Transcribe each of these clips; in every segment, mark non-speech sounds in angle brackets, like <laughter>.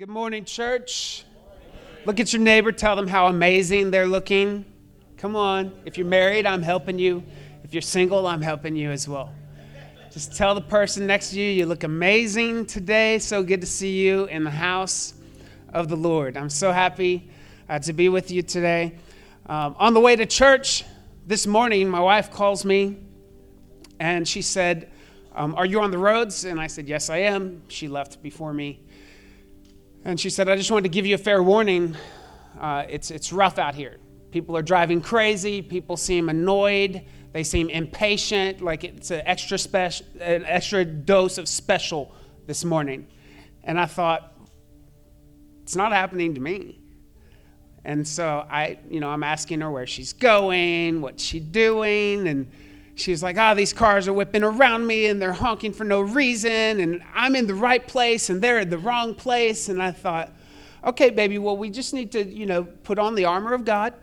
Good morning, church. Look at your neighbor, tell them how amazing they're looking. Come on. If you're married, I'm helping you. If you're single, I'm helping you as well. Just tell the person next to you, you look amazing today. So good to see you in the house of the Lord. I'm so happy uh, to be with you today. Um, on the way to church this morning, my wife calls me and she said, um, Are you on the roads? And I said, Yes, I am. She left before me. And she said, I just wanted to give you a fair warning. Uh, it's, it's rough out here. People are driving crazy. People seem annoyed. They seem impatient, like it's an extra, special, an extra dose of special this morning. And I thought, it's not happening to me. And so I, you know, I'm asking her where she's going, what's she doing, and she's like, ah, oh, these cars are whipping around me and they're honking for no reason, and I'm in the right place and they're in the wrong place. And I thought, okay, baby, well, we just need to, you know, put on the armor of God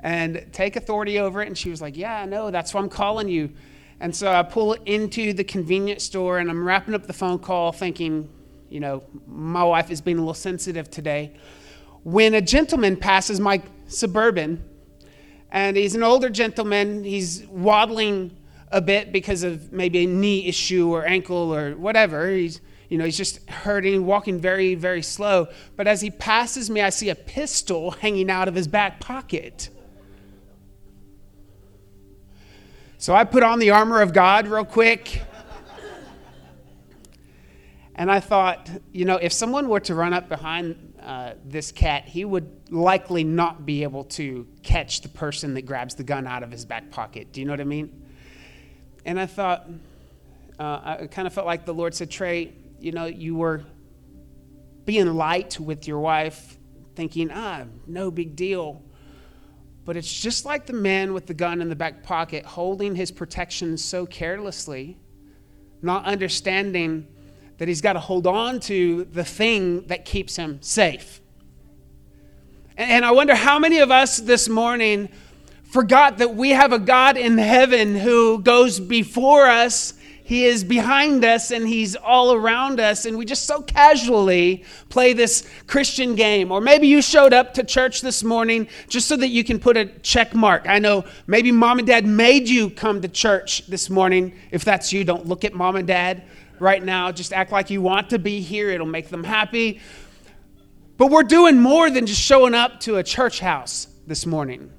and take authority over it. And she was like, yeah, I know, that's why I'm calling you. And so I pull into the convenience store and I'm wrapping up the phone call thinking, you know, my wife is being a little sensitive today. When a gentleman passes my suburban, and he's an older gentleman. He's waddling a bit because of maybe a knee issue or ankle or whatever. He's, you know, he's just hurting, walking very, very slow. But as he passes me, I see a pistol hanging out of his back pocket. So I put on the armor of God real quick. And I thought, you know, if someone were to run up behind uh, this cat, he would likely not be able to catch the person that grabs the gun out of his back pocket. Do you know what I mean? And I thought, uh, I kind of felt like the Lord said, Trey, you know, you were being light with your wife, thinking, ah, no big deal. But it's just like the man with the gun in the back pocket holding his protection so carelessly, not understanding that he's got to hold on to the thing that keeps him safe. And I wonder how many of us this morning forgot that we have a God in heaven who goes before us. He is behind us and he's all around us, and we just so casually play this Christian game. Or maybe you showed up to church this morning just so that you can put a check mark. I know maybe mom and dad made you come to church this morning. If that's you, don't look at mom and dad right now. Just act like you want to be here, it'll make them happy. But we're doing more than just showing up to a church house this morning.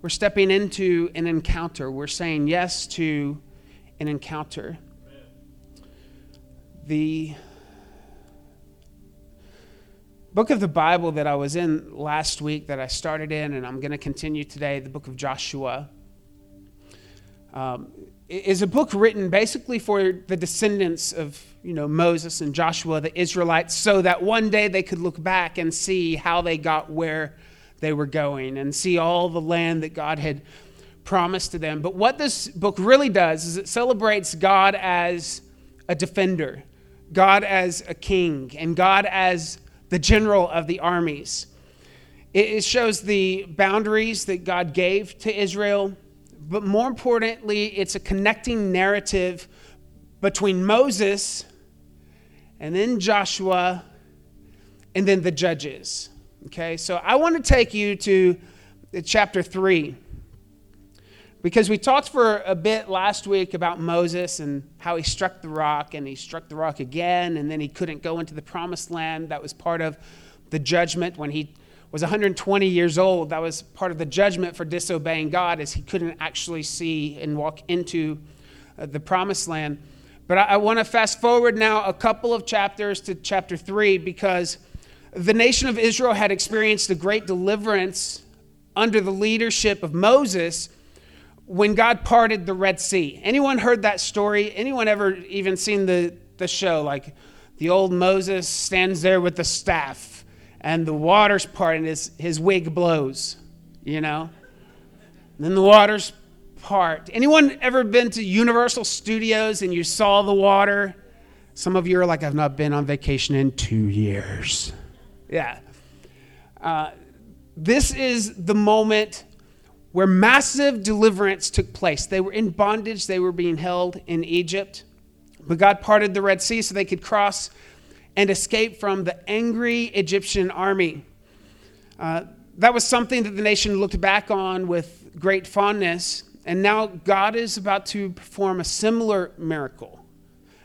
We're stepping into an encounter. We're saying yes to an encounter. The book of the Bible that I was in last week, that I started in, and I'm going to continue today, the book of Joshua. Um, is a book written basically for the descendants of you know Moses and Joshua the Israelites so that one day they could look back and see how they got where they were going and see all the land that God had promised to them. But what this book really does is it celebrates God as a defender God as a king and God as the general of the armies. It shows the boundaries that God gave to Israel but more importantly, it's a connecting narrative between Moses and then Joshua and then the judges. Okay, so I want to take you to chapter 3 because we talked for a bit last week about Moses and how he struck the rock and he struck the rock again and then he couldn't go into the promised land. That was part of the judgment when he was 120 years old. That was part of the judgment for disobeying God, as he couldn't actually see and walk into uh, the promised land. But I, I want to fast forward now a couple of chapters to chapter 3 because the nation of Israel had experienced a great deliverance under the leadership of Moses when God parted the Red Sea. Anyone heard that story? Anyone ever even seen the, the show? Like the old Moses stands there with the staff and the waters part and his, his wig blows, you know? And then the waters part. Anyone ever been to Universal Studios and you saw the water? Some of you are like, I've not been on vacation in two years. Yeah. Uh, this is the moment where massive deliverance took place. They were in bondage, they were being held in Egypt. But God parted the Red Sea so they could cross and escape from the angry Egyptian army. Uh, that was something that the nation looked back on with great fondness, and now God is about to perform a similar miracle.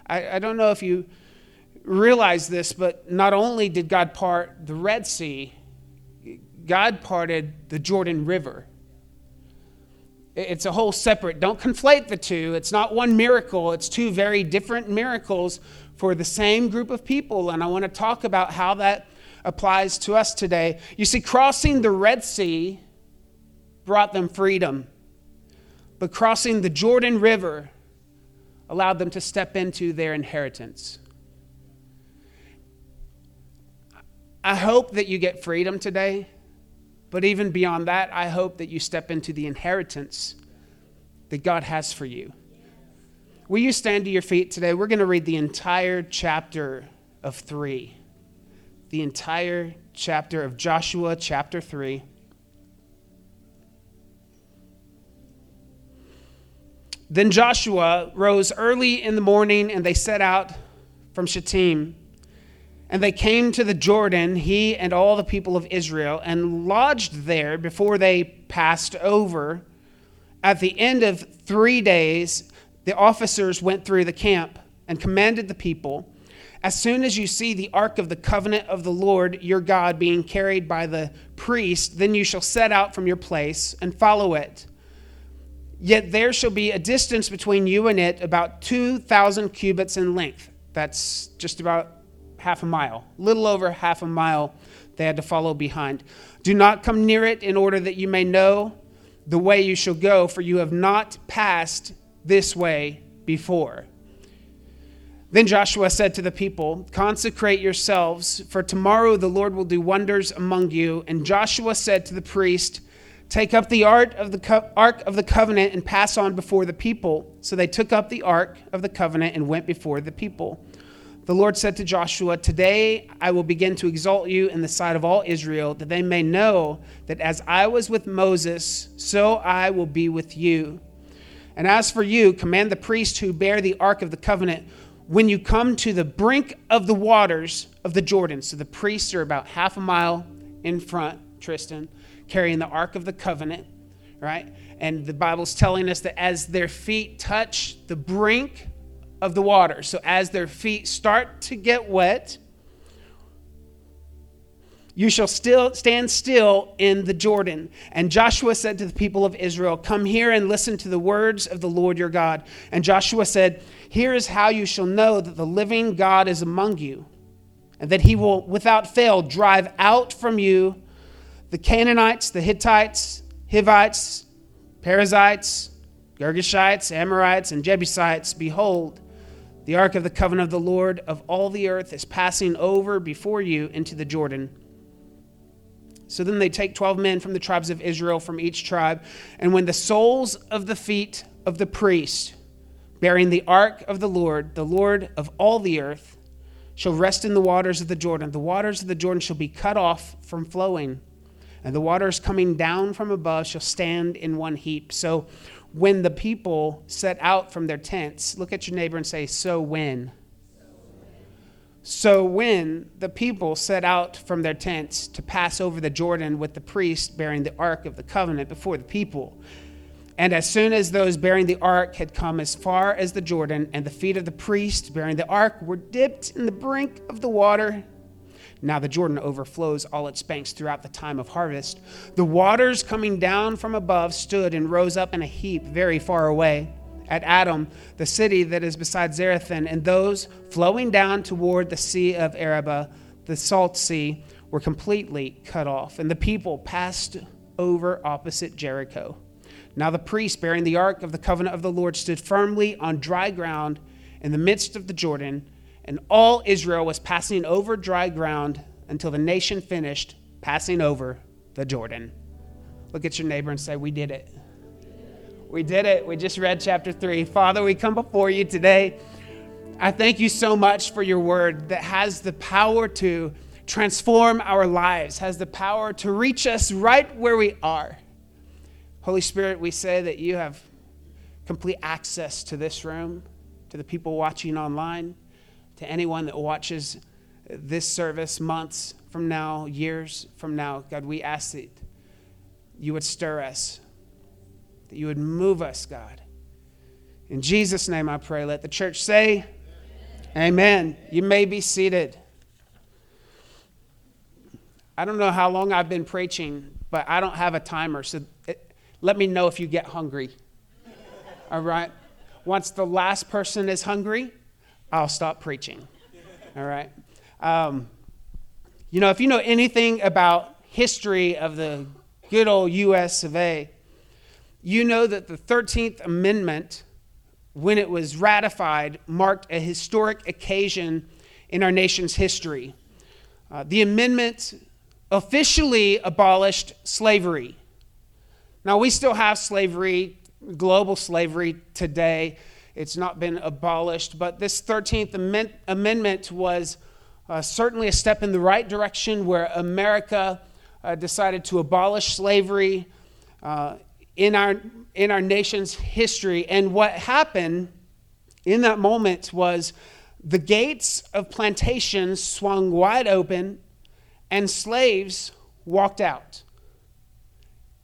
I, I don't know if you realize this, but not only did God part the Red Sea, God parted the Jordan River. It's a whole separate, don't conflate the two. It's not one miracle, it's two very different miracles for the same group of people. And I want to talk about how that applies to us today. You see, crossing the Red Sea brought them freedom, but crossing the Jordan River allowed them to step into their inheritance. I hope that you get freedom today, but even beyond that, I hope that you step into the inheritance that God has for you. Will you stand to your feet today? We're going to read the entire chapter of 3. The entire chapter of Joshua, chapter 3. Then Joshua rose early in the morning, and they set out from Shittim. And they came to the Jordan, he and all the people of Israel, and lodged there before they passed over. At the end of three days, the officers went through the camp and commanded the people As soon as you see the ark of the covenant of the Lord your God being carried by the priest, then you shall set out from your place and follow it. Yet there shall be a distance between you and it about 2,000 cubits in length. That's just about half a mile, little over half a mile they had to follow behind. Do not come near it in order that you may know the way you shall go, for you have not passed this way before. Then Joshua said to the people, Consecrate yourselves, for tomorrow the Lord will do wonders among you. And Joshua said to the priest, Take up the ark of the, co- ark of the covenant and pass on before the people. So they took up the ark of the covenant and went before the people. The Lord said to Joshua, Today I will begin to exalt you in the sight of all Israel, that they may know that as I was with Moses, so I will be with you. And as for you, command the priests who bear the ark of the covenant, when you come to the brink of the waters of the Jordan. So the priests are about half a mile in front, Tristan, carrying the ark of the covenant, right? And the Bible's telling us that as their feet touch the brink of the water, so as their feet start to get wet, you shall still stand still in the Jordan. And Joshua said to the people of Israel, Come here and listen to the words of the Lord your God. And Joshua said, Here is how you shall know that the living God is among you, and that he will without fail drive out from you the Canaanites, the Hittites, Hivites, Perizzites, Girgashites, Amorites, and Jebusites. Behold, the ark of the covenant of the Lord of all the earth is passing over before you into the Jordan. So then they take 12 men from the tribes of Israel from each tribe. And when the soles of the feet of the priest bearing the ark of the Lord, the Lord of all the earth, shall rest in the waters of the Jordan, the waters of the Jordan shall be cut off from flowing, and the waters coming down from above shall stand in one heap. So when the people set out from their tents, look at your neighbor and say, So when? So when the people set out from their tents to pass over the Jordan with the priest bearing the ark of the covenant before the people, and as soon as those bearing the ark had come as far as the Jordan, and the feet of the priest bearing the ark were dipped in the brink of the water, now the Jordan overflows all its banks throughout the time of harvest. The waters coming down from above stood and rose up in a heap very far away at Adam, the city that is beside Zarethan, and those flowing down toward the sea of Arabah, the salt sea, were completely cut off, and the people passed over opposite Jericho. Now the priest bearing the ark of the covenant of the Lord stood firmly on dry ground in the midst of the Jordan, and all Israel was passing over dry ground until the nation finished passing over the Jordan. Look at your neighbor and say, We did it. We did it. We just read chapter 3. Father, we come before you today. I thank you so much for your word that has the power to transform our lives, has the power to reach us right where we are. Holy Spirit, we say that you have complete access to this room, to the people watching online, to anyone that watches this service months from now, years from now, God, we ask that you would stir us, that you would move us, God. In Jesus' name I pray. Let the church say, Amen. Amen. You may be seated. I don't know how long I've been preaching, but I don't have a timer, so it, let me know if you get hungry. All right? Once the last person is hungry, I'll stop preaching. All right? Um, you know, if you know anything about history of the good old US of A, you know that the 13th Amendment, when it was ratified, marked a historic occasion in our nation's history. Uh, the amendment officially abolished slavery. Now, we still have slavery, global slavery today. It's not been abolished, but this 13th Amendment was uh, certainly a step in the right direction where America uh, decided to abolish slavery uh, in, our, in our nation's history. And what happened in that moment was the gates of plantations swung wide open and slaves walked out.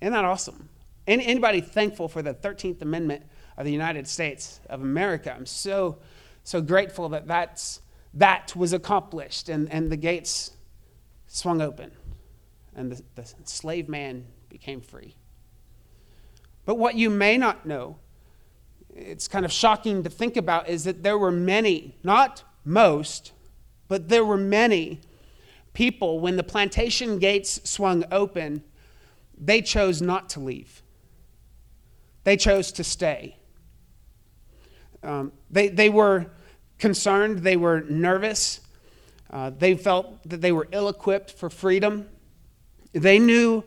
Isn't that awesome? Any, anybody thankful for the 13th Amendment of the United States of America? I'm so, so grateful that that's that was accomplished and, and the gates swung open and the, the slave man became free. But what you may not know, it's kind of shocking to think about, is that there were many, not most, but there were many people, when the plantation gates swung open, they chose not to leave. They chose to stay. Um, they, they were concerned, they were nervous, uh, they felt that they were ill equipped for freedom. They knew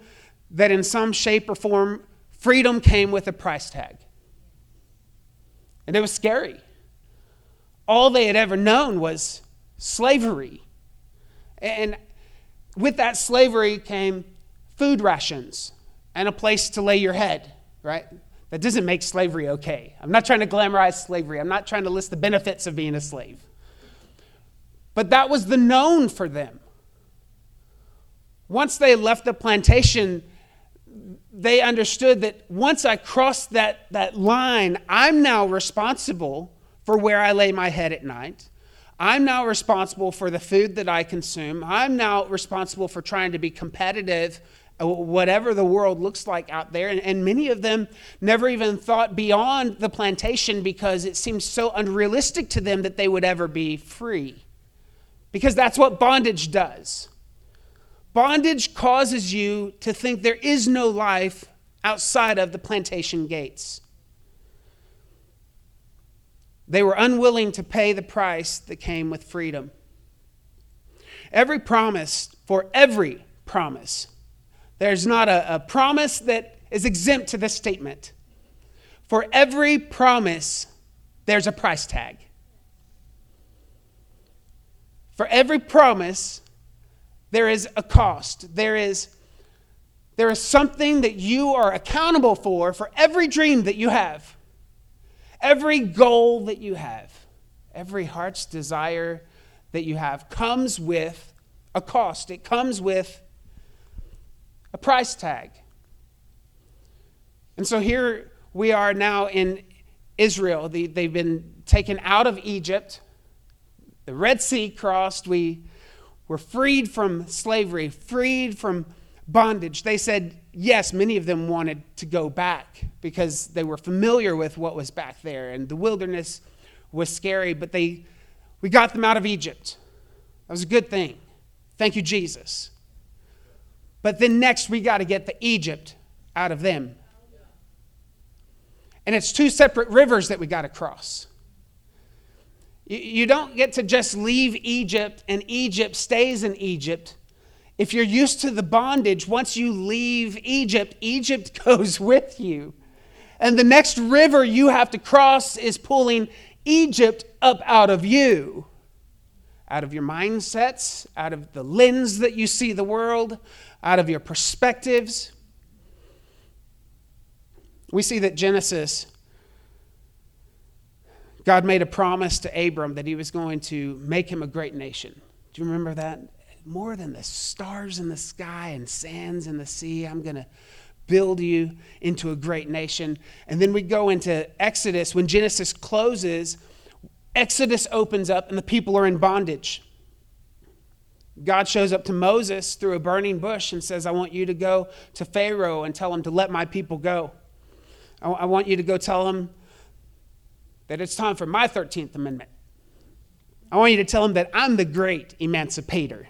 that in some shape or form, freedom came with a price tag. And it was scary. All they had ever known was slavery. And with that slavery came food rations and a place to lay your head, right? That doesn't make slavery okay. I'm not trying to glamorize slavery. I'm not trying to list the benefits of being a slave. But that was the known for them. Once they left the plantation, they understood that once I crossed that, that line, I'm now responsible for where I lay my head at night. I'm now responsible for the food that I consume. I'm now responsible for trying to be competitive uh, whatever the world looks like out there. And, and, many of them never even thought beyond the plantation because it seemed so unrealistic to them that they would ever be free. Because that's what bondage does. Bondage causes you to think there is no life outside of the plantation gates. They were unwilling to pay the price that came with freedom. Every promise, for every promise, there's not a, a promise that is exempt to this statement. For every promise, there's a price tag. For every promise, there is a cost. There is, there is something that you are accountable for for every dream that you have, every goal that you have, every heart's desire that you have comes with a cost. It comes with a price tag. And so here we are now in Israel. they've been taken out of Egypt. The Red Sea crossed. We were freed from slavery, freed from bondage. They said, yes, many of them wanted to go back because they were familiar with what was back there. And the wilderness was scary, but they, we got them out of Egypt. That was a good thing. Thank you, Jesus. But then next, we got to get the Egypt out of them. And it's two separate rivers that we got to cross. You don't get to just leave Egypt and Egypt stays in Egypt. If you're used to the bondage, once you leave Egypt, Egypt <laughs> goes with you. And the next river you have to cross is pulling Egypt up out of you, out of your mindsets, out of the lens that you see the world, out of your perspectives. We see that Genesis, God made a promise to Abram that he was going to make him a great nation. Do you remember that? More than the stars in the sky and sands in the sea, I'm going to build you into a great nation. And then we go into Exodus. When Genesis closes, Exodus opens up and the people are in bondage. God shows up to Moses through a burning bush and says, I want you to go to Pharaoh and tell him to let my people go. I want you to go tell him that it's time for my 13th Amendment. I want you to tell him that I'm the great emancipator.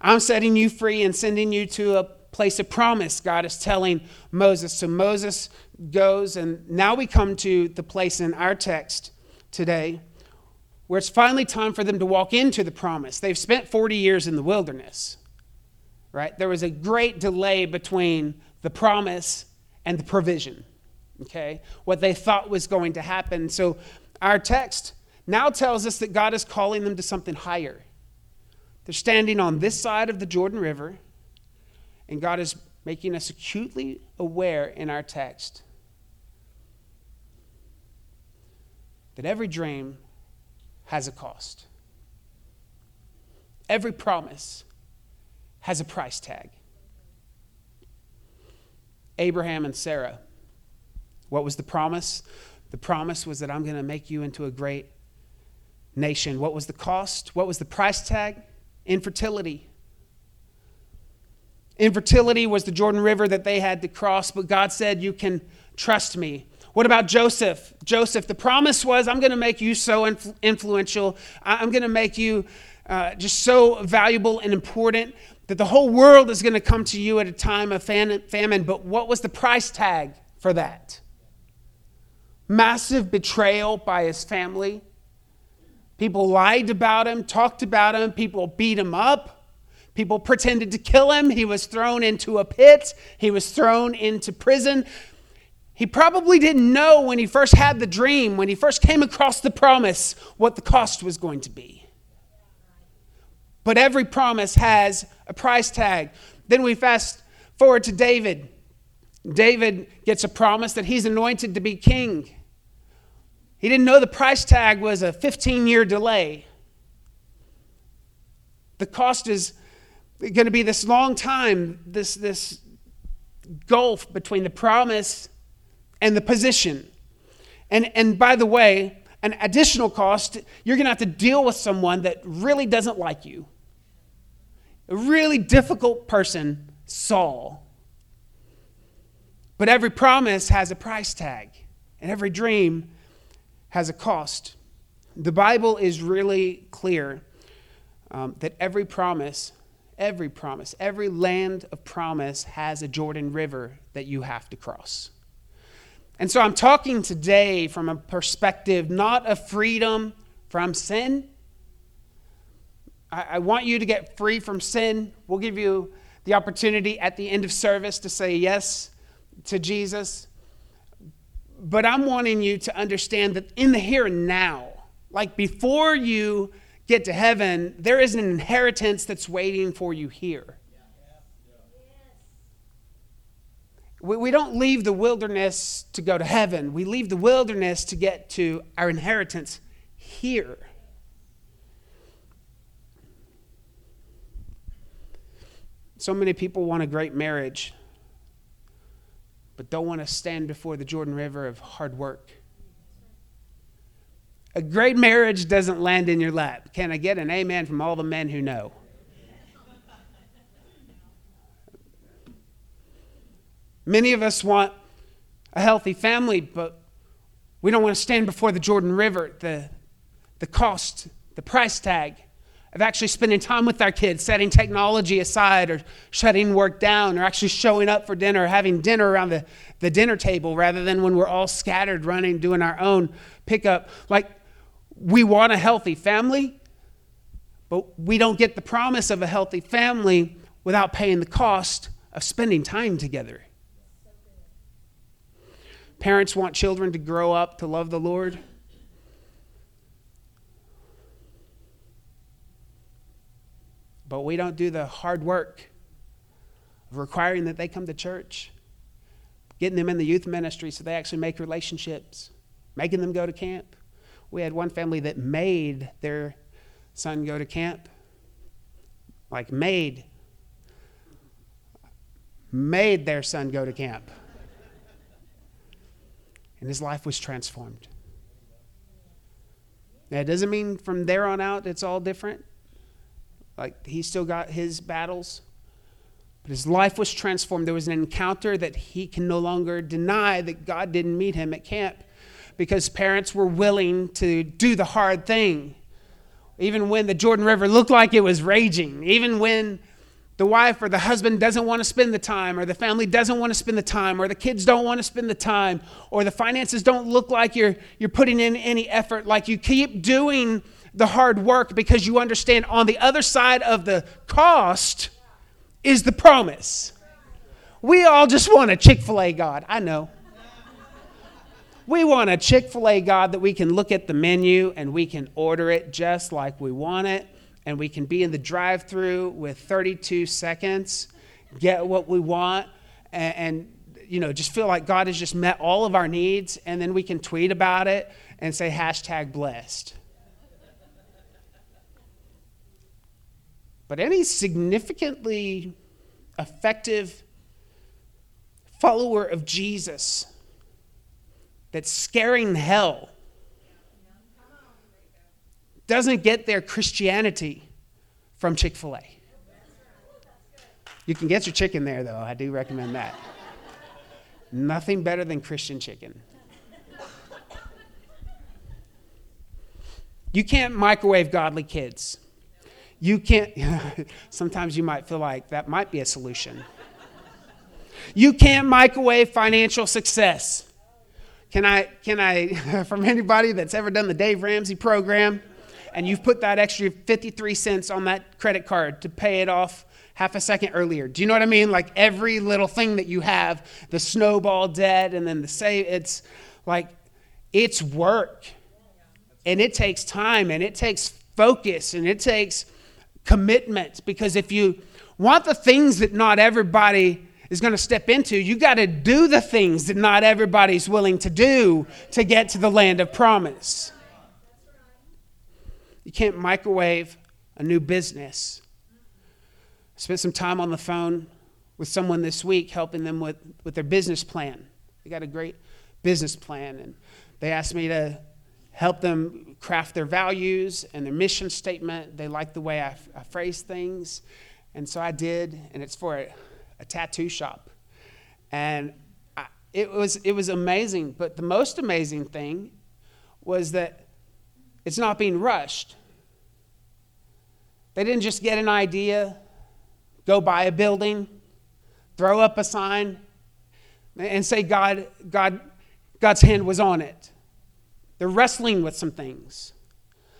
I'm setting you free and sending you to a place of promise, God is telling Moses. So Moses goes, and now we come to the place in our text today where it's finally time for them to walk into the promise. They've spent 40 years in the wilderness, right? There was a great delay between the promise and the provision, okay? What they thought was going to happen. So our text now tells us that God is calling them to something higher. They're standing on this side of the Jordan River and God is making us acutely aware in our text that every dream has a cost, every promise has a price tag. Abraham and Sarah, what was the promise? The promise was that I'm going to make you into a great nation. What was the cost? What was the price tag? Infertility. Infertility was the Jordan River that they had to cross, but God said, You can trust me. What about Joseph? Joseph, the promise was, I'm going to make you so influ- influential. I'm going to make you uh, just so valuable and important that the whole world is going to come to you at a time of famine. But what was the price tag for that? Massive betrayal by his family. People lied about him, talked about him, people beat him up. People pretended to kill him. He was thrown into a pit. He was thrown into prison. He probably didn't know when he first had the dream, when he first came across the promise, what the cost was going to be. But every promise has a price tag. Then we fast forward to David. David gets a promise that he's anointed to be king. He didn't know the price tag was a 15 year delay. The cost is going to be this long time, this, this gulf between the promise and the position. And, and by the way, an additional cost, you're going to have to deal with someone that really doesn't like you. A really difficult person, Saul. But every promise has a price tag, and every dream has a cost. The Bible is really clear um, that every promise Every promise, every land of promise has a Jordan River that you have to cross. And so I'm talking today from a perspective not of freedom from sin. I, I want you to get free from sin. We'll give you the opportunity at the end of service to say yes to Jesus. But I'm wanting you to understand that in the here and now, like before you get to heaven, there is an inheritance that's waiting for you here. We, don't leave the wilderness to go to heaven, we leave the wilderness to get to our inheritance here. So many people want a great marriage, but don't want to stand before the Jordan River of hard work. A great marriage doesn't land in your lap. Can I get an amen from all the men who know? Many of us want a healthy family, but we don't want to stand before the Jordan River, the, the cost, the price tag of actually spending time with our kids, setting technology aside or shutting work down, or actually showing up for dinner, or having dinner around the, the dinner table rather than when we're all scattered running, doing our own pickup. Like, we want a healthy family, but we don't get the promise of a healthy family without paying the cost of spending time together. Parents want children to grow up to love the Lord. But we don't do the hard work of requiring that they come to church, getting them in the youth ministry so they actually make relationships, making them go to camp. We had one family that made their son go to camp. like made made their son go to camp. And his life was transformed. It doesn't mean from there on out it's all different. Like, he still got his battles. But his life was transformed. There was an encounter that he can no longer deny that God didn't meet him at camp because parents were willing to do the hard thing. Even when the Jordan River looked like it was raging, even when the wife or the husband doesn't want to spend the time, or the family doesn't want to spend the time, or the kids don't want to spend the time, or the finances don't look like you're, you're putting in any effort, like you keep doing the hard work because you understand on the other side of the cost is the promise. We all just want a Chick fil A God. I know. We want a Chick fil A God that we can look at the menu and we can order it just like we want it and we can be in the drive through with 32 seconds, get what we want, and, and, you know, just feel like God has just met all of our needs, and then we can tweet about it and say hashtag blessed. But any significantly effective follower of Jesus that's scaring hell doesn't get their Christianity from Chick fil A. You can get your chicken there, though. I do recommend that. Nothing better than Christian chicken. You can't microwave godly kids. You can't, <laughs> sometimes you might feel like that might be a solution. You can't microwave financial success. Can I, can I, <laughs> from anybody that's ever done the Dave Ramsey program, and you've put that extra 53 cents on that credit card to pay it off half a second earlier. Do you know what I mean? Like every little thing that you have, the snowball debt and then the save, it's like it's work. And it takes time and it takes focus and it takes commitment because if you want the things that not everybody is going to step into, you got to do the things that not everybody's willing to do to get to the land of promise. You can't microwave a new business. I spent some time on the phone with someone this week helping them with, with their business plan. They got a great business plan, and they asked me to help them craft their values and their mission statement. They like the way I, I phrase things, and so I did, and it's for a, a tattoo shop. And I, it, was, it was amazing, but the most amazing thing was that it's not being rushed. They didn't just get an idea, go buy a building, throw up a sign, and say God, God, God's hand was on it. They're wrestling with some things.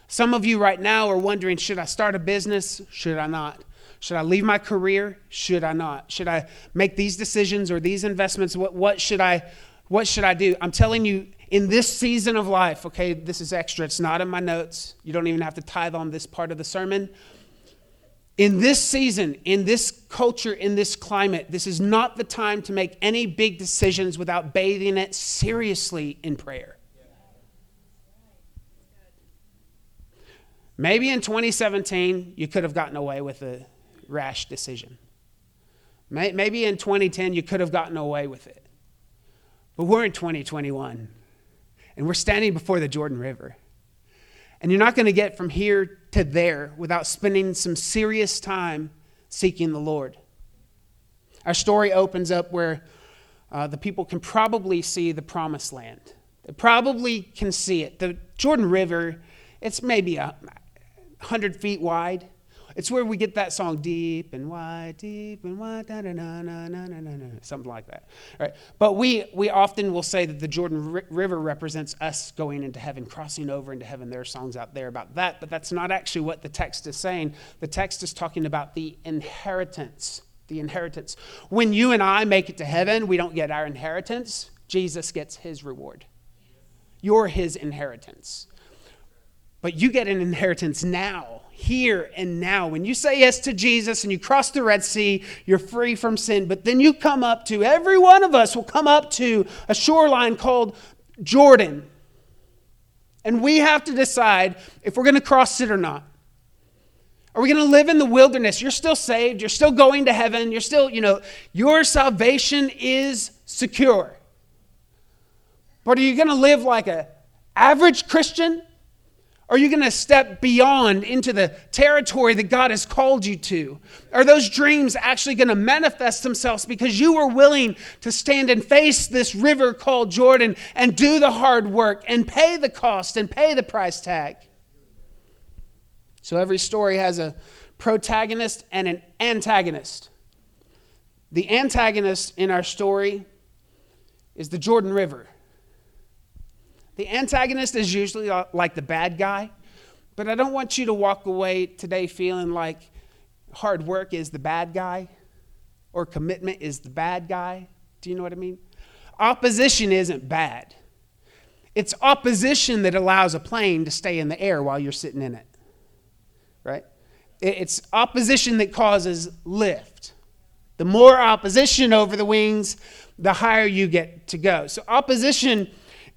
Some of you right now are wondering should I start a business? Should I not? Should I leave my career? Should I not? Should I make these decisions or these investments? What, what, should, I, what should I do? I'm telling you, in this season of life, okay, this is extra. It's not in my notes. You don't even have to tithe on this part of the sermon. In this season, in this culture, in this climate, this is not the time to make any big decisions without bathing it seriously in prayer. Maybe in 2017, you could have gotten away with a rash decision. Maybe in 2010, you could have gotten away with it. But we're in 2021 and we're standing before the Jordan River. And you're not going to get from here to there without spending some serious time seeking the Lord. Our story opens up where uh, the people can probably see the promised land. They probably can see it. The Jordan River, it's maybe a hundred feet wide. It's where we get that song, deep and wide, deep and wide, da, da, na, na, na, na, na, something like that. Right. But we, we often will say that the Jordan River represents us going into heaven, crossing over into heaven. There are songs out there about that, but that's not actually what the text is saying. The text is talking about the inheritance. The inheritance. When you and I make it to heaven, we don't get our inheritance. Jesus gets his reward. You're his inheritance. But you get an inheritance now here and now. When you say yes to Jesus and you cross the Red Sea, you're free from sin. But then you come up to, every one of us will come up to a shoreline called Jordan. And we have to decide if we're going to cross it or not. Are we going to live in the wilderness? You're still saved. You're still going to heaven. You're still, you know, your salvation is secure. But are you going to live like an average Christian? Are you going to step beyond into the territory that God has called you to? Are those dreams actually going to manifest themselves because you were willing to stand and face this river called Jordan and do the hard work and pay the cost and pay the price tag? So every story has a protagonist and an antagonist. The antagonist in our story is the Jordan River. The antagonist is usually uh, like the bad guy, but I don't want you to walk away today feeling like hard work is the bad guy or commitment is the bad guy. Do you know what I mean? Opposition isn't bad. It's opposition that allows a plane to stay in the air while you're sitting in it right? It's opposition that causes lift. The more opposition over the wings, the higher you get to go. So, opposition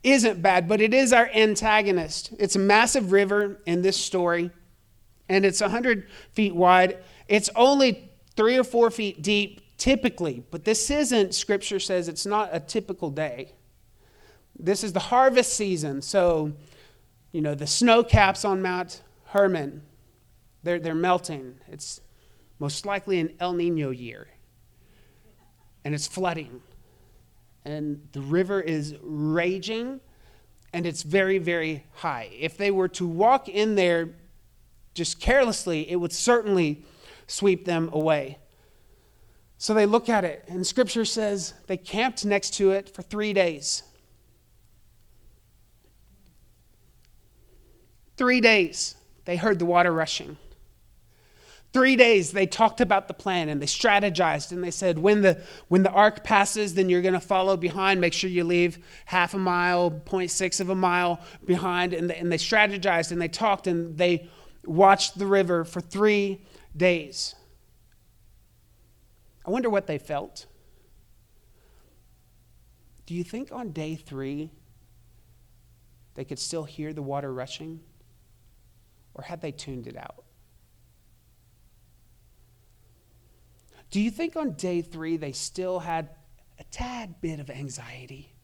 isn't bad, but it is our antagonist. It's a massive river in this story, and it's 100 feet wide. It's only three or four feet deep typically, but this isn't, scripture says, it's not a typical day. This is the harvest season, so, you know, the snow caps on Mount Hermon they're, they're melting. It's most likely an El Nino year. And it's flooding. And the river is raging and it's very, very high. If they were to walk in there just carelessly, it would certainly sweep them away. So they look at it, and scripture says they camped next to it for three days. Three days, they heard the water rushing. Three days they talked about the plan and they strategized and they said, when the, when the ark passes, then you're going to follow behind. Make sure you leave half a mile, 0.6 of a mile behind. And they, and they strategized and they talked and they watched the river for three days. I wonder what they felt. Do you think on day three they could still hear the water rushing? Or had they tuned it out? Do you think on day three they still had a tad bit of anxiety?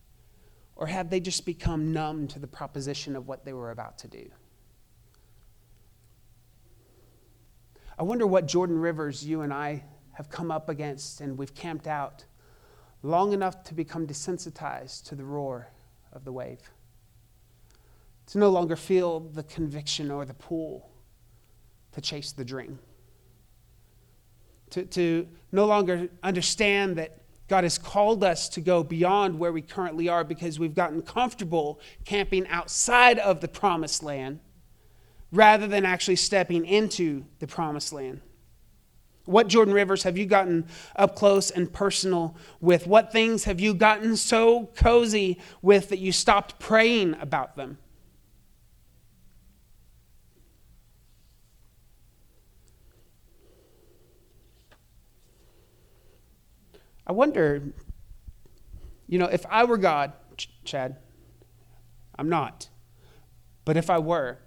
Or had they just become numb to the proposition of what they were about to do? I wonder what Jordan Rivers you and I have come up against and we've camped out long enough to become desensitized to the roar of the wave, to no longer feel the conviction or the pull to chase the dream to, to no longer understand that God has called us to go beyond where we currently are because we've gotten comfortable camping outside of the promised land rather than actually stepping into the promised land. What Jordan Rivers have you gotten up close and personal with? What things have you gotten so cozy with that you stopped praying about them? I wonder, you know, if I were God, Ch- Chad, I'm not, but if I were,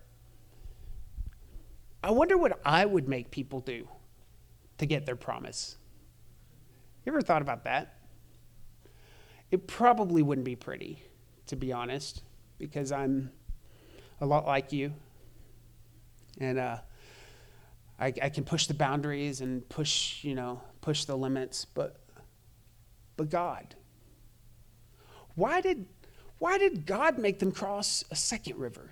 I wonder what I would make people do to get their promise. You ever thought about that? It probably wouldn't be pretty, to be honest, because I'm a lot like you. And uh, I, I can push the boundaries and push, you know, push the limits, but but God. Why did, why did God make them cross a second river?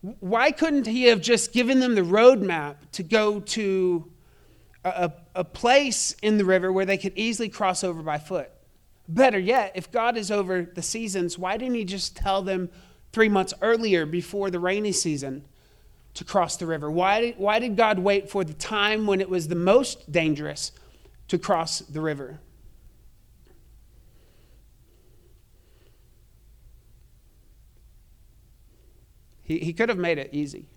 Why couldn't He have just given them the roadmap to go to a, a place in the river where they could easily cross over by foot? Better yet, if God is over the seasons, why didn't He just tell them three months earlier before the rainy season to cross the river? Why did, why did God wait for the time when it was the most dangerous to cross the river. He, he could have made it easy.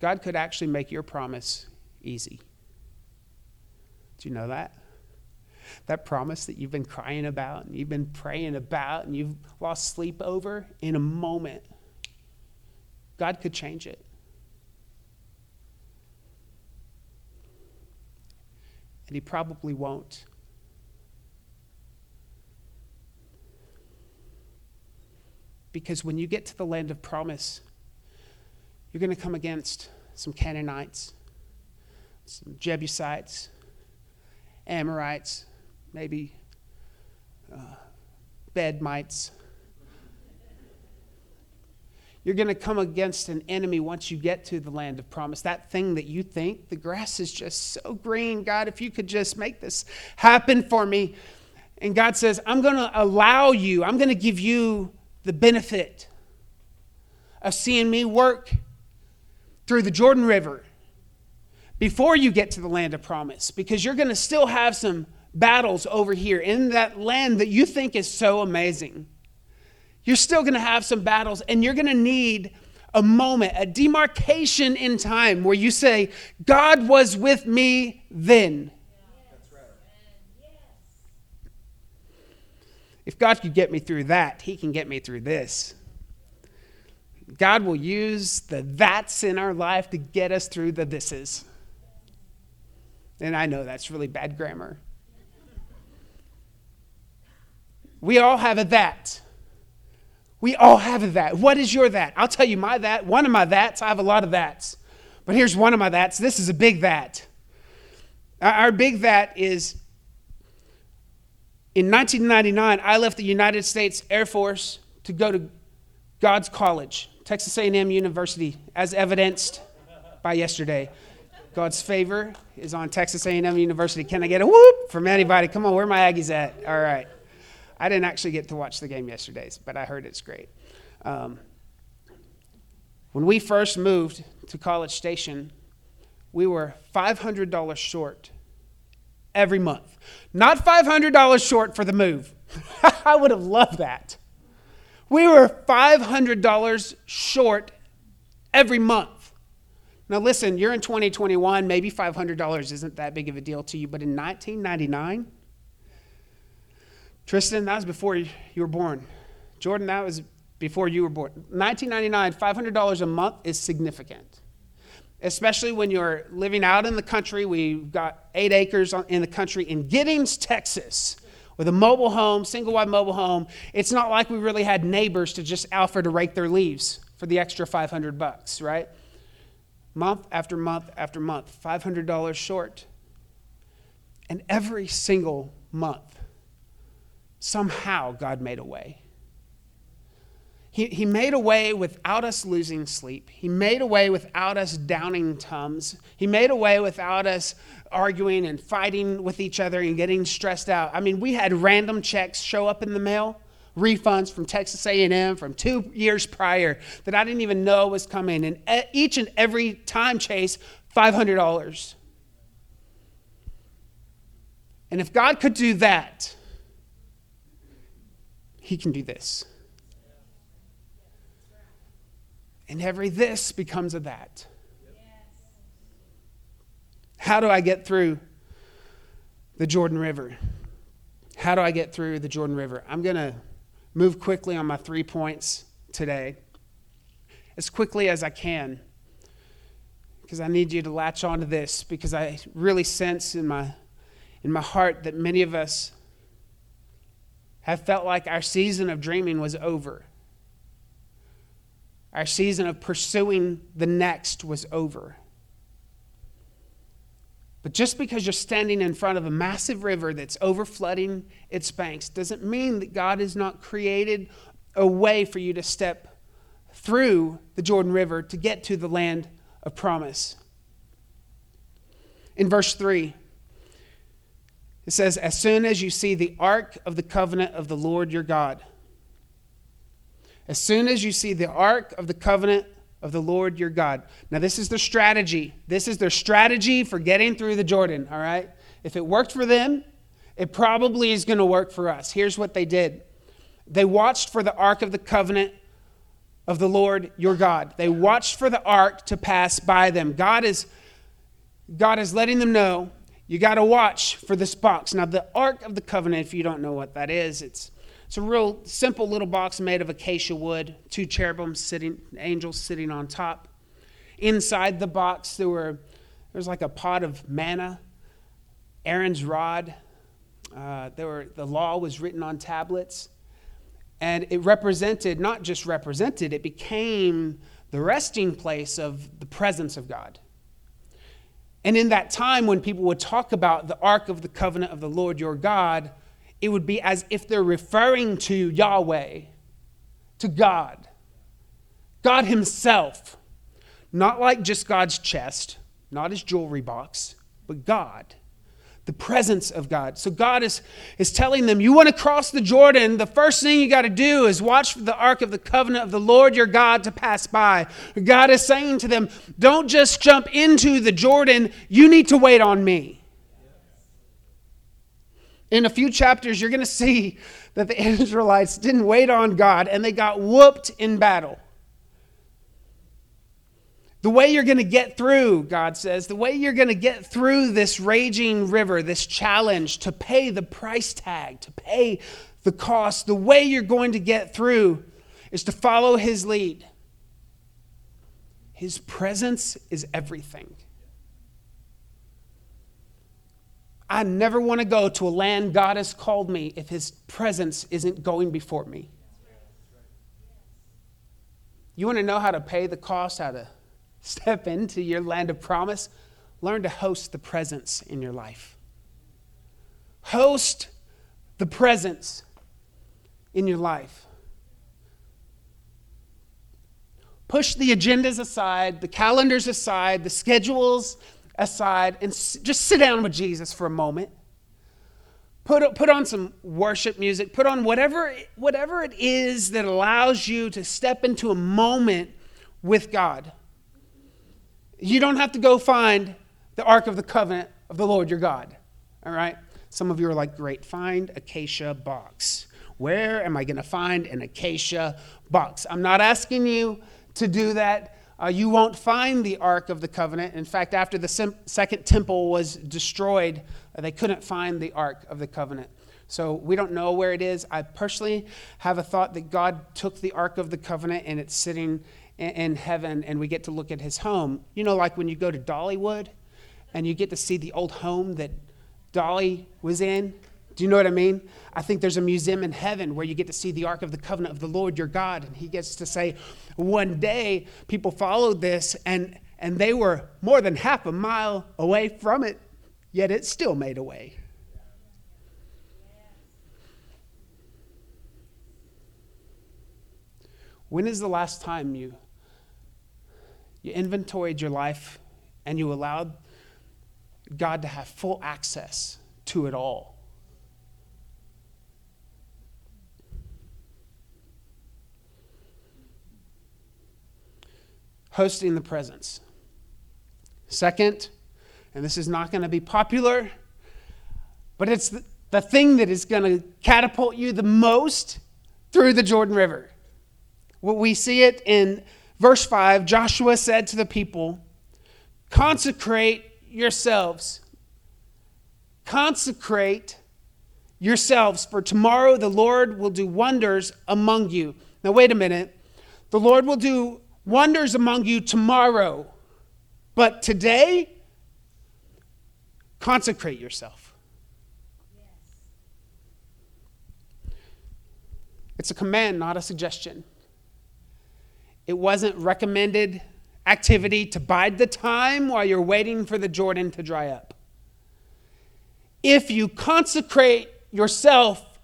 God could actually make your promise easy. Do you know that? That promise that you've been crying about and you've been praying about and you've lost sleep over, in a moment, God could change it. And He probably won't. Because when you get to the land of promise, you're going to come against some Canaanites, some Jebusites, Amorites, maybe uh, Bedmites. You're going to come against an enemy once you get to the land of promise. That thing that you think, the grass is just so green. God, if you could just make this happen for me. And God says, I'm going to allow you, I'm going to give you the benefit of seeing me work through the Jordan River before you get to the land of promise because you're going to still have some battles over here in that land that you think is so amazing. You're still going to have some battles and you're going to need a moment, a demarcation in time where you say, God was with me then. If God could get me through that, He can get me through this. God will use the that's in our life to get us through the thises. And I know that's really bad grammar. We all have a that. We all have a that. What is your that? I'll tell you my that. One of my that's, I have a lot of that's. But here's one of my that's. This is a big that. Our big that is in 1999, I left the United States Air Force to go to God's College, Texas A&M University, as evidenced by yesterday. God's favor is on Texas A&M University. Can I get a whoop from anybody? Come on, where my Aggies at? All right. I didn't actually get to watch the game yesterday, but I heard it's great. Um, when we first moved to College Station, we were $500 short every month. Not $500 short for the move. <laughs> I would have loved that. We were $500 short every month. Now, listen, you're in 2021, maybe $500 isn't that big of a deal to you, but in 1999, Tristan, that was before you were born. Jordan, that was before you were born. 1999, $500 a month is significant especially when you're living out in the country. We've got eight acres in the country in Giddings, Texas, with a mobile home, single wide mobile home. It's not like we really had neighbors to just offer to rake their leaves for the extra 500 bucks, right? Month after month after month, $500 short. And every single month, somehow God made a way. He, he made a way without us losing sleep. He made a way without us downing tums. He made a way without us arguing and fighting with each other and getting stressed out. I mean, we had random checks show up in the mail, refunds from Texas A&M from 2 years prior that I didn't even know was coming and uh, each and every time chase $500. And if God could do that, he can do this. And every this becomes a that. How do I get through the Jordan River? How do I get through the Jordan River? I'm going to move quickly on my three points today, as quickly as I can, because I need you to latch onto this, because I really sense in my, in my heart that many of us have felt like our season of dreaming was over. Our season of pursuing the next was over. But just because you're standing in front of a massive river that's overflooding its banks doesn't mean that God has not created a way for you to step through the Jordan River to get to the land of promise. In verse 3, it says, As soon as you see the ark of the covenant of the Lord your God, as soon as you see the ark of the covenant of the Lord your God. Now, this is their strategy. This is their strategy for getting through the Jordan, all right? If it worked for them, it probably is going to work for us. Here's what they did they watched for the ark of the covenant of the Lord your God. They watched for the ark to pass by them. God is, God is letting them know you got to watch for this box. Now, the ark of the covenant, if you don't know what that is, it's It's a real simple little box made of acacia wood, two cherubim sitting, angels sitting on top. Inside the box, there were there was like a pot of manna, Aaron's rod. Uh, there were the law was written on tablets, and it represented not just represented; it became the resting place of the presence of God. And in that time, when people would talk about the Ark of the Covenant of the Lord your God, it would be as if they're referring to Yahweh, to God, God Himself. Not like just God's chest, not His jewelry box, but God the presence of God. So God is, is telling them, you want to cross the Jordan, the first thing you got to do is watch for the ark of the covenant of the Lord your God to pass by. God is saying to them, don't just jump into the Jordan, you need to wait on me. In a few chapters, you're going to see that the <laughs> Israelites didn't wait on God and they got whooped in battle. The way you're going to get through, God says, the way you're going to get through this raging river, this challenge to pay the price tag, to pay the cost, the way you're going to get through is to follow His lead. His presence is everything. I never want to go to a land God has called me if His presence isn't going before me. You want to know how to pay the cost, how to step into your land of promise, learn to host the presence in your life. Host the presence in your life. Push the agendas aside, the calendars aside, the schedules aside, and just sit down with Jesus for a moment. Put, put on some worship music, put on whatever, whatever it is that allows you to step into a moment with God. You don't have to go find the Ark of the Covenant of the Lord your God. All right? Some of you are like, great, find acacia box. Where am I going to find an acacia box? I'm not asking you to do that. Uh, you won't find the Ark of the Covenant. In fact, after the second temple was destroyed, uh, they couldn't find the Ark of the Covenant. So we don't know where it is. I personally have a thought that God took the Ark of the Covenant and it's sitting in heaven and we get to look at his home. You know, like when you go to Dollywood and you get to see the old home that Dolly was in. Do you know what I mean? I think there's a museum in heaven where you get to see the Ark of the Covenant of the Lord your God. And he gets to say, one day people followed this and, and they were more than half a mile away from it, yet it still made a way. When is the last time you you inventoried your life and you allowed God to have full access to it all. Hosting the presence. Second, and this is not going to be popular, but it's the, the thing that is going to catapult you the most through the Jordan River. Well, we see it in Verse 5 Joshua said to the people, Consecrate yourselves. Consecrate yourselves, for tomorrow the Lord will do wonders among you. Now, wait a minute. The Lord will do wonders among you tomorrow, but today, consecrate yourself. It's a command, not a suggestion. It wasn't recommended activity to bide the time while you're waiting for the Jordan to dry up. If you consecrate yourself,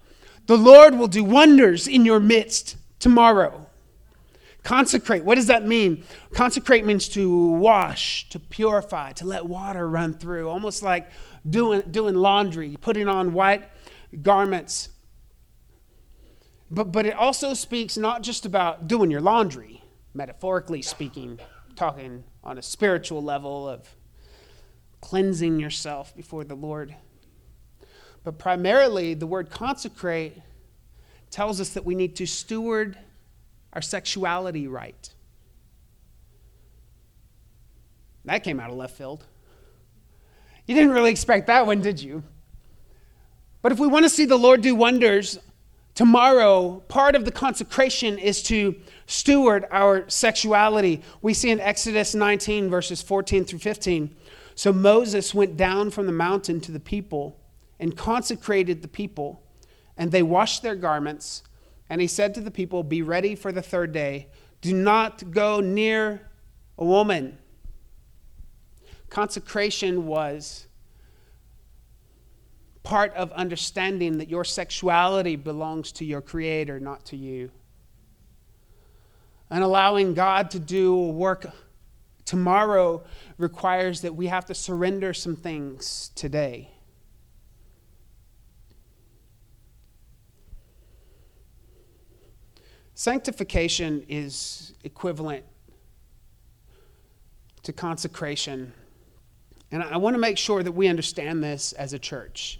the Lord will do wonders in your midst tomorrow. Consecrate, what does that mean? Consecrate means to wash, to purify, to let water run through, almost like doing, doing laundry, putting on white garments. But, but it also speaks not just about doing your laundry, metaphorically speaking, talking on a spiritual level of cleansing yourself before the Lord. But primarily, the word consecrate tells us that we need to steward our sexuality right. That came out of left field. You didn't really expect that one, did you? But if we want to see the Lord do wonders Tomorrow, part of the consecration is to steward our sexuality. We see in Exodus 19, verses 14 through 15. So Moses went down from the mountain to the people and consecrated the people, and they washed their garments. And he said to the people, Be ready for the third day. Do not go near a woman. Consecration was part of understanding that your sexuality belongs to your Creator, not to you. And allowing God to do work tomorrow requires that we have to surrender some things today. Sanctification is equivalent to consecration. And I want to make sure that we understand this as a church.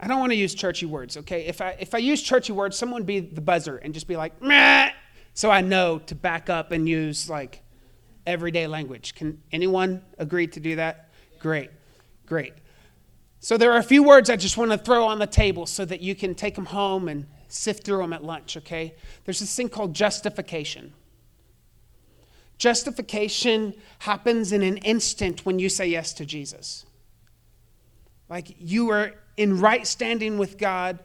I don't want to use churchy words, okay? If I, if I use churchy words, someone would be the buzzer and just be like, Meh! so I know to back up and use like everyday language. Can anyone agree to do that? Great, great. So there are a few words I just want to throw on the table so that you can take them home and sift through them at lunch, okay? There's this thing called justification. Justification happens in an instant when you say yes to Jesus. Like you are in right standing with God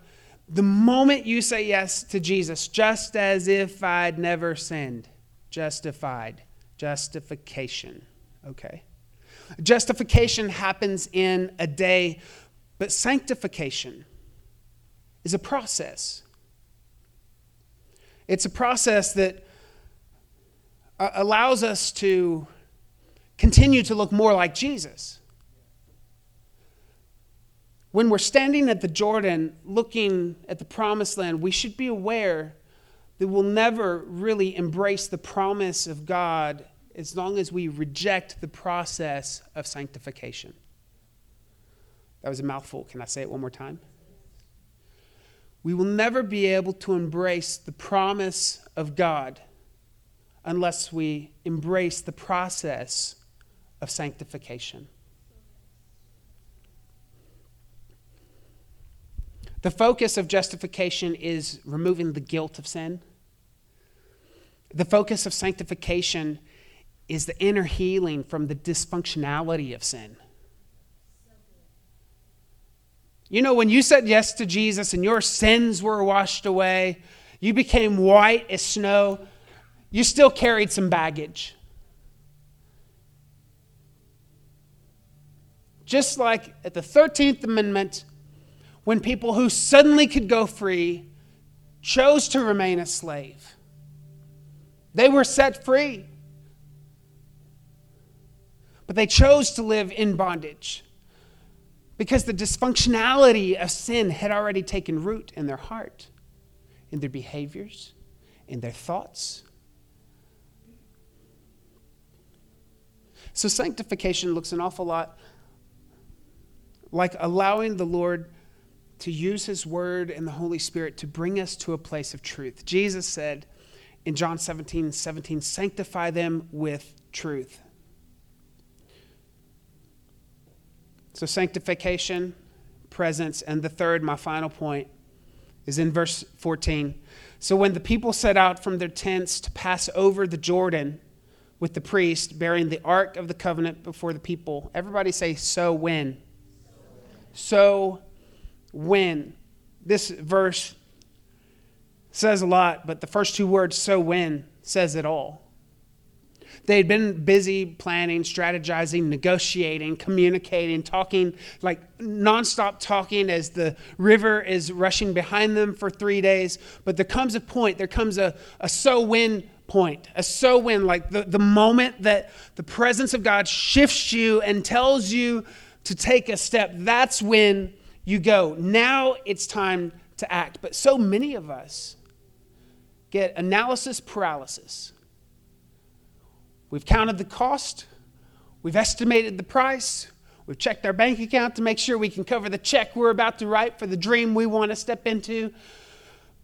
the moment you say yes to Jesus, just as if I'd never sinned. Justified. Justification. Okay. Justification happens in a day, but sanctification is a process. It's a process that uh, allows us to continue to look more like Jesus. When we're standing at the Jordan looking at the promised land, we should be aware that we'll never really embrace the promise of God as long as we reject the process of sanctification. That was a mouthful. Can I say it one more time? We will never be able to embrace the promise of God unless we embrace the process of sanctification. The focus of justification is removing the guilt of sin. The focus of sanctification is the inner healing from the dysfunctionality of sin. You know, when you said yes to Jesus and your sins were washed away, you became white as snow, you still carried some baggage. Just like at the 13th Amendment, when people who suddenly could go free chose to remain a slave. They were set free, but they chose to live in bondage because the dysfunctionality of sin had already taken root in their heart, in their behaviors, in their thoughts. So, sanctification looks an awful lot like allowing the Lord to use his word and the Holy Spirit to bring us to a place of truth. Jesus said in John 17 17, sanctify them with truth. So, sanctification, presence, and the third, my final point, is in verse 14. So, when the people set out from their tents to pass over the Jordan with the priest bearing the ark of the covenant before the people, everybody say, So when? So when. This verse says a lot, but the first two words, so when, says it all. They had been busy planning, strategizing, negotiating, communicating, talking, like nonstop talking as the river is rushing behind them for three days. But there comes a point, there comes a, a so when point, a so when, like the, the moment that the presence of God shifts you and tells you to take a step, that's when you go, now it's time to act. But so many of us get analysis paralysis. We've counted the cost, we've estimated the price, we've checked our bank account to make sure we can cover the check we're about to write for the dream we want to step into.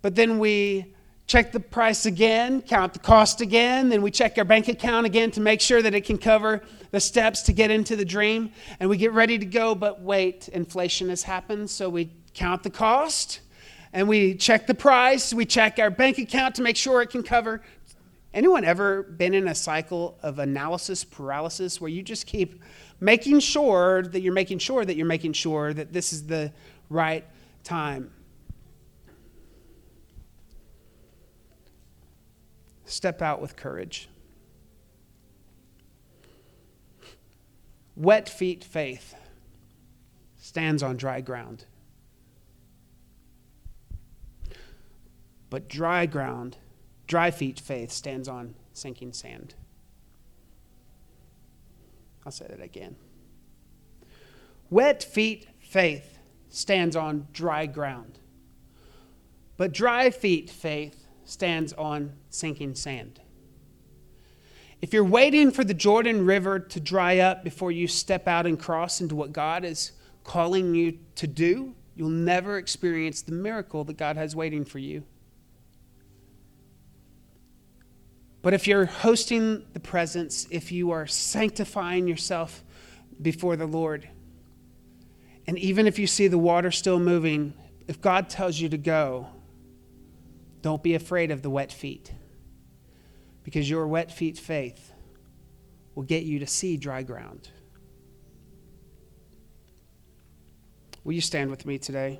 But then we check the price again, count the cost again, then we check our bank account again to make sure that it can cover the steps to get into the dream, and we get ready to go, but wait, inflation has happened, so we count the cost and we check the price, we check our bank account to make sure it can cover. Anyone ever been in a cycle of analysis paralysis where you just keep making sure that you're making sure that you're making sure that this is the right time? Step out with courage. Wet feet faith stands on dry ground. But dry ground, dry feet faith stands on sinking sand. I'll say that again. Wet feet faith stands on dry ground. But dry feet faith stands on sinking sand. If you're waiting for the Jordan River to dry up before you step out and cross into what God is calling you to do, you'll never experience the miracle that God has waiting for you. But if you're hosting the presence, if you are sanctifying yourself before the Lord, and even if you see the water still moving, if God tells you to go, don't be afraid of the wet feet. Because your wet feet faith will get you to see dry ground. Will you stand with me today?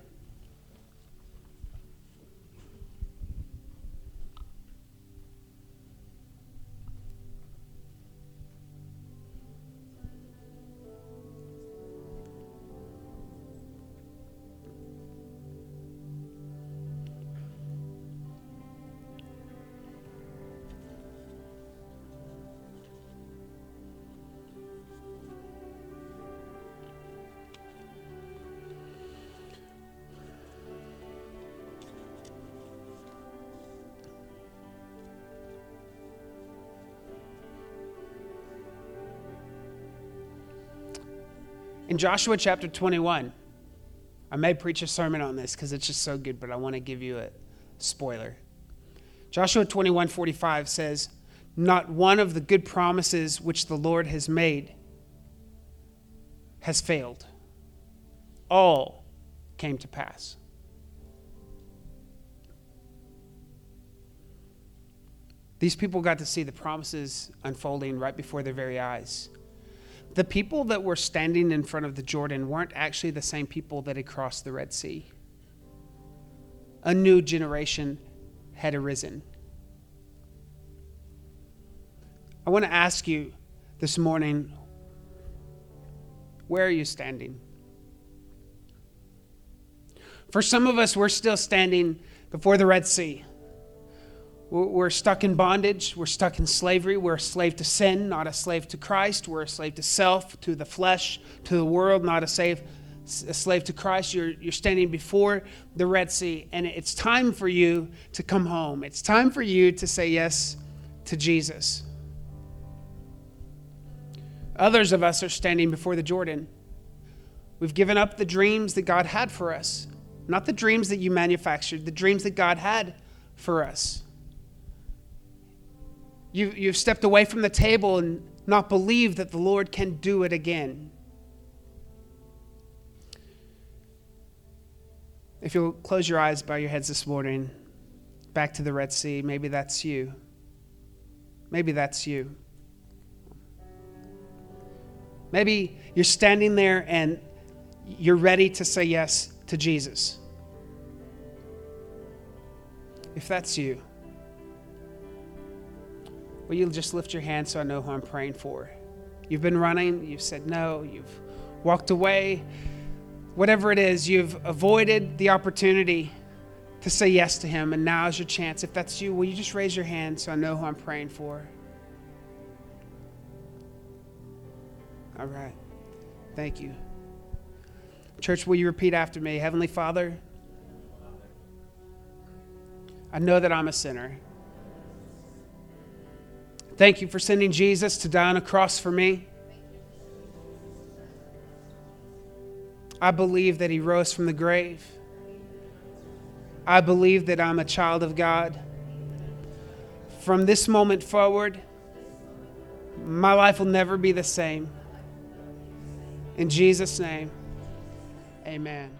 In Joshua chapter 21, I may preach a sermon on this because it's just so good, but I want to give you a spoiler. Joshua 21 45 says, Not one of the good promises which the Lord has made has failed. All came to pass. These people got to see the promises unfolding right before their very eyes the people that were standing in front of the Jordan weren't actually the same people that had crossed the Red Sea. A new generation had arisen. I want to ask you this morning where are you standing? For some of us, we're still standing before the Red Sea. We're stuck in bondage. We're stuck in slavery. We're a slave to sin, not a slave to Christ. We're a slave to self, to the flesh, to the world, not a slave, a slave to Christ. You're, you're standing before the Red Sea, and it's time for you to come home. It's time for you to say yes to Jesus. Others of us are standing before the Jordan. We've given up the dreams that God had for us, not the dreams that you manufactured, the dreams that God had for us. You, you've stepped away from the table and not believed that the Lord can do it again. If you'll close your eyes, bow your heads this morning, back to the Red Sea, maybe that's you. Maybe that's you. Maybe you're standing there and you're ready to say yes to Jesus. If that's you, Will you just lift your hand so I know who I'm praying for? You've been running, you've said no, you've walked away. Whatever it is, you've avoided the opportunity to say yes to Him, and now is your chance. If that's you, will you just raise your hand so I know who I'm praying for? All right. Thank you. Church, will you repeat after me? Heavenly Father, I know that I'm a sinner. Thank you for sending Jesus to die on a cross for me. I believe that he rose from the grave. I believe that I'm a child of God. From this moment forward, my life will never be the same. In Jesus' name, amen.